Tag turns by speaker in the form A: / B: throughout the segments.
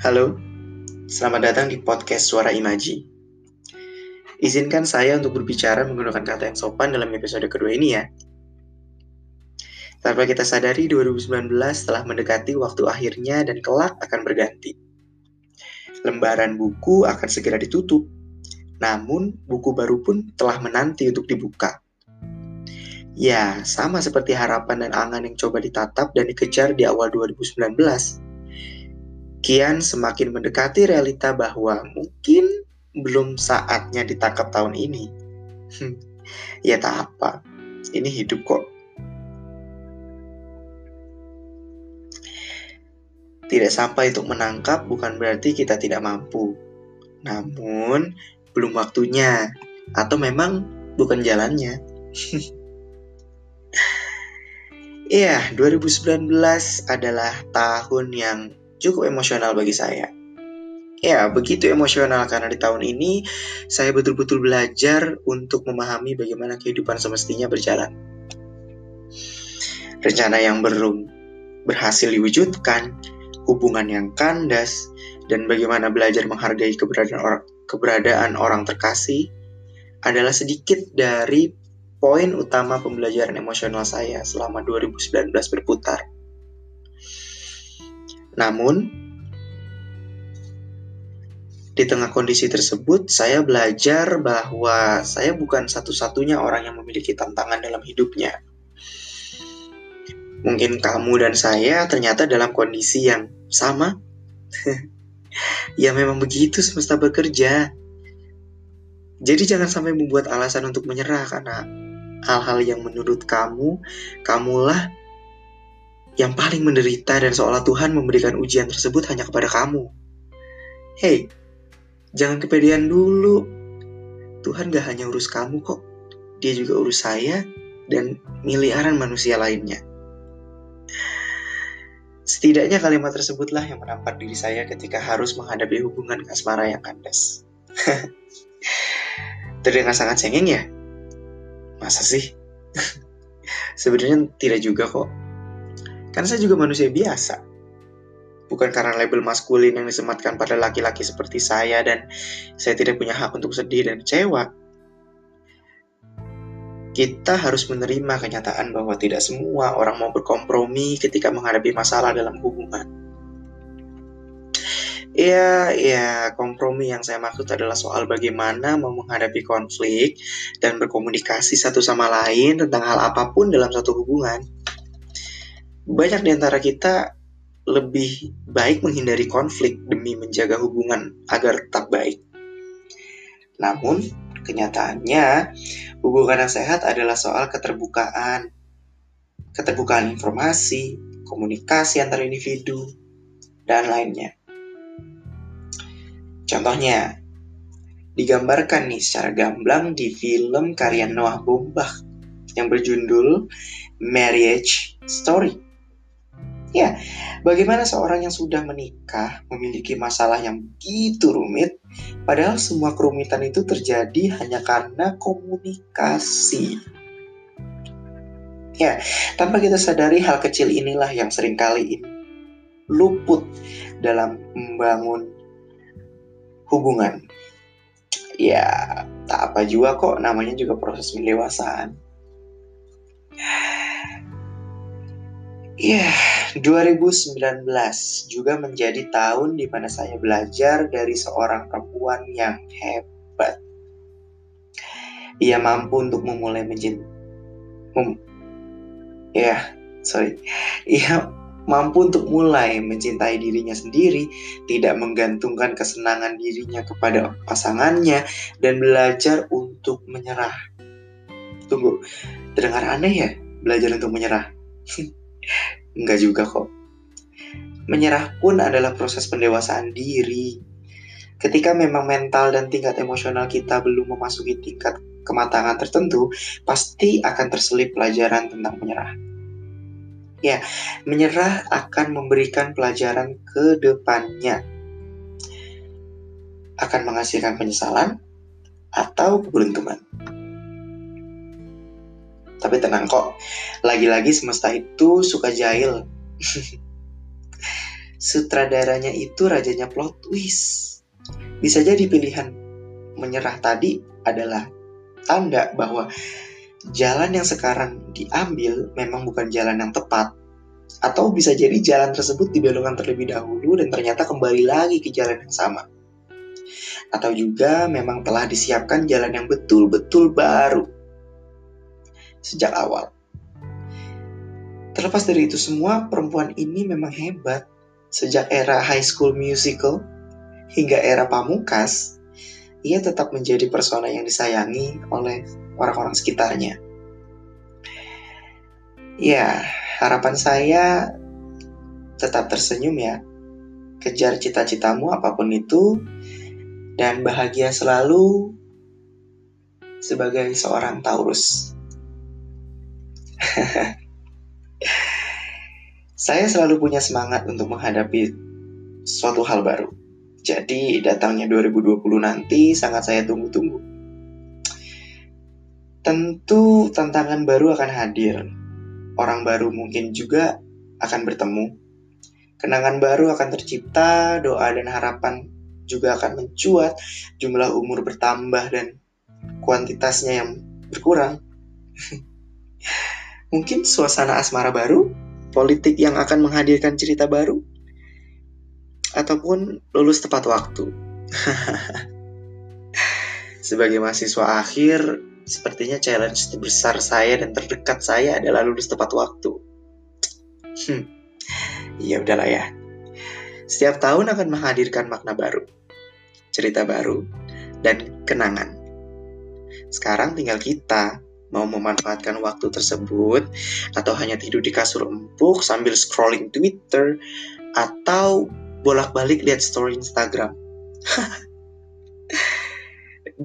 A: Halo, selamat datang di podcast Suara Imaji. Izinkan saya untuk berbicara menggunakan kata yang sopan dalam episode kedua ini ya. Tanpa kita sadari, 2019 telah mendekati waktu akhirnya dan kelak akan berganti. Lembaran buku akan segera ditutup, namun buku baru pun telah menanti untuk dibuka. Ya, sama seperti harapan dan angan yang coba ditatap dan dikejar di awal 2019. Kian semakin mendekati realita bahwa mungkin belum saatnya ditangkap tahun ini. ya tak apa, ini hidup kok. Tidak sampai untuk menangkap bukan berarti kita tidak mampu. Namun, belum waktunya. Atau memang bukan jalannya. Iya, 2019 adalah tahun yang cukup emosional bagi saya. Ya, begitu emosional karena di tahun ini saya betul-betul belajar untuk memahami bagaimana kehidupan semestinya berjalan. Rencana yang belum berhasil diwujudkan, hubungan yang kandas, dan bagaimana belajar menghargai keberadaan orang, keberadaan orang terkasih adalah sedikit dari poin utama pembelajaran emosional saya selama 2019 berputar. Namun, di tengah kondisi tersebut, saya belajar bahwa saya bukan satu-satunya orang yang memiliki tantangan dalam hidupnya. Mungkin kamu dan saya ternyata dalam kondisi yang sama. ya memang begitu semesta bekerja. Jadi jangan sampai membuat alasan untuk menyerah karena hal-hal yang menurut kamu, kamulah yang paling menderita dan seolah Tuhan memberikan ujian tersebut hanya kepada kamu. Hei, jangan kepedean dulu. Tuhan gak hanya urus kamu kok, dia juga urus saya dan miliaran manusia lainnya. Setidaknya kalimat tersebutlah yang menampar diri saya ketika harus menghadapi hubungan asmara yang kandas. Terdengar sangat cengeng ya? Masa sih? Sebenarnya tidak juga kok. Kan saya juga manusia biasa. Bukan karena label maskulin yang disematkan pada laki-laki seperti saya dan saya tidak punya hak untuk sedih dan kecewa. Kita harus menerima kenyataan bahwa tidak semua orang mau berkompromi ketika menghadapi masalah dalam hubungan. Ya, ya, kompromi yang saya maksud adalah soal bagaimana mau menghadapi konflik dan berkomunikasi satu sama lain tentang hal apa pun dalam satu hubungan. Banyak di antara kita lebih baik menghindari konflik demi menjaga hubungan agar tetap baik. Namun, kenyataannya, hubungan yang sehat adalah soal keterbukaan, keterbukaan informasi, komunikasi antar individu, dan lainnya. Contohnya, digambarkan nih secara gamblang di film karya Noah Baumbach yang berjudul Marriage Story. Ya, bagaimana seorang yang sudah menikah memiliki masalah yang begitu rumit, padahal semua kerumitan itu terjadi hanya karena komunikasi. Ya, tanpa kita sadari hal kecil inilah yang sering kali luput dalam membangun hubungan. Ya, tak apa juga kok, namanya juga proses pendewasaan. Ya, 2019 juga menjadi tahun di mana saya belajar dari seorang perempuan yang hebat. Ia mampu untuk memulai mencintai. Mem ya, sorry. Ia mampu untuk mulai mencintai dirinya sendiri, tidak menggantungkan kesenangan dirinya kepada pasangannya, dan belajar untuk menyerah. Tunggu, terdengar aneh ya belajar untuk menyerah? Enggak juga kok. Menyerah pun adalah proses pendewasaan diri. Ketika memang mental dan tingkat emosional kita belum memasuki tingkat kematangan tertentu, pasti akan terselip pelajaran tentang menyerah. Ya, menyerah akan memberikan pelajaran ke depannya. Akan menghasilkan penyesalan atau keberuntungan. Tapi tenang kok, lagi-lagi semesta itu suka jahil. sutradaranya itu rajanya plot twist. Bisa jadi pilihan menyerah tadi adalah tanda bahwa jalan yang sekarang diambil memang bukan jalan yang tepat. Atau bisa jadi jalan tersebut dibelokkan terlebih dahulu dan ternyata kembali lagi ke jalan yang sama. Atau juga memang telah disiapkan jalan yang betul-betul baru sejak awal. Terlepas dari itu semua, perempuan ini memang hebat. Sejak era High School Musical hingga era Pamungkas, ia tetap menjadi persona yang disayangi oleh orang-orang sekitarnya. Ya, harapan saya tetap tersenyum ya. Kejar cita-citamu apa pun itu dan bahagia selalu sebagai seorang Taurus. Saya selalu punya semangat untuk menghadapi suatu hal baru. Jadi datangnya 2020 nanti sangat saya tunggu-tunggu. Tentu tantangan baru akan hadir. Orang baru mungkin juga akan bertemu. Kenangan baru akan tercipta, doa dan harapan juga akan mencuat, jumlah umur bertambah dan kuantitasnya yang berkurang. mungkin suasana asmara baru politik yang akan menghadirkan cerita baru, ataupun lulus tepat waktu. Sebagai mahasiswa akhir, sepertinya challenge terbesar saya dan terdekat saya adalah lulus tepat waktu. Hmm, ya udahlah ya. Setiap tahun akan menghadirkan makna baru, cerita baru, dan kenangan. Sekarang tinggal kita mau memanfaatkan waktu tersebut atau hanya tidur di kasur empuk sambil scrolling Twitter atau bolak-balik lihat story Instagram.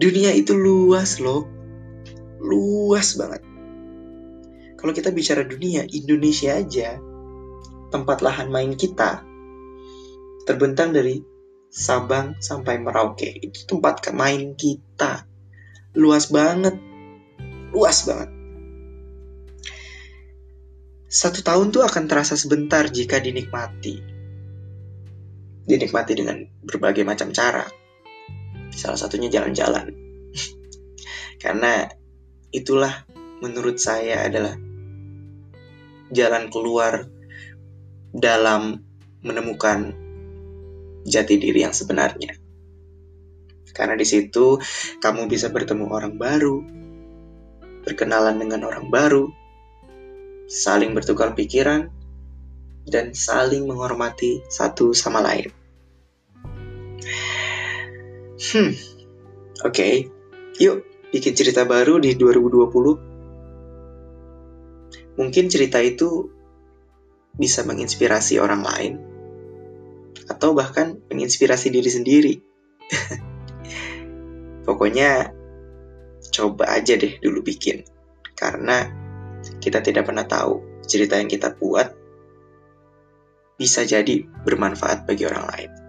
A: Dunia itu luas loh. Luas banget. Kalau kita bicara dunia, Indonesia aja tempat lahan main kita terbentang dari Sabang sampai Merauke. Itu tempat main kita. Luas banget luas banget. Satu tahun tuh akan terasa sebentar jika dinikmati. Dinikmati dengan berbagai macam cara. Salah satunya jalan-jalan. Karena itulah menurut saya adalah jalan keluar dalam menemukan jati diri yang sebenarnya. Karena di situ kamu bisa bertemu orang baru, berkenalan dengan orang baru, saling bertukar pikiran, dan saling menghormati satu sama lain. Hmm, oke. Okay. Yuk, bikin cerita baru di 2020. Mungkin cerita itu bisa menginspirasi orang lain atau bahkan menginspirasi diri sendiri. Pokoknya coba aja deh dulu bikin. Karena kita tidak pernah tahu cerita yang kita buat bisa jadi bermanfaat bagi orang lain.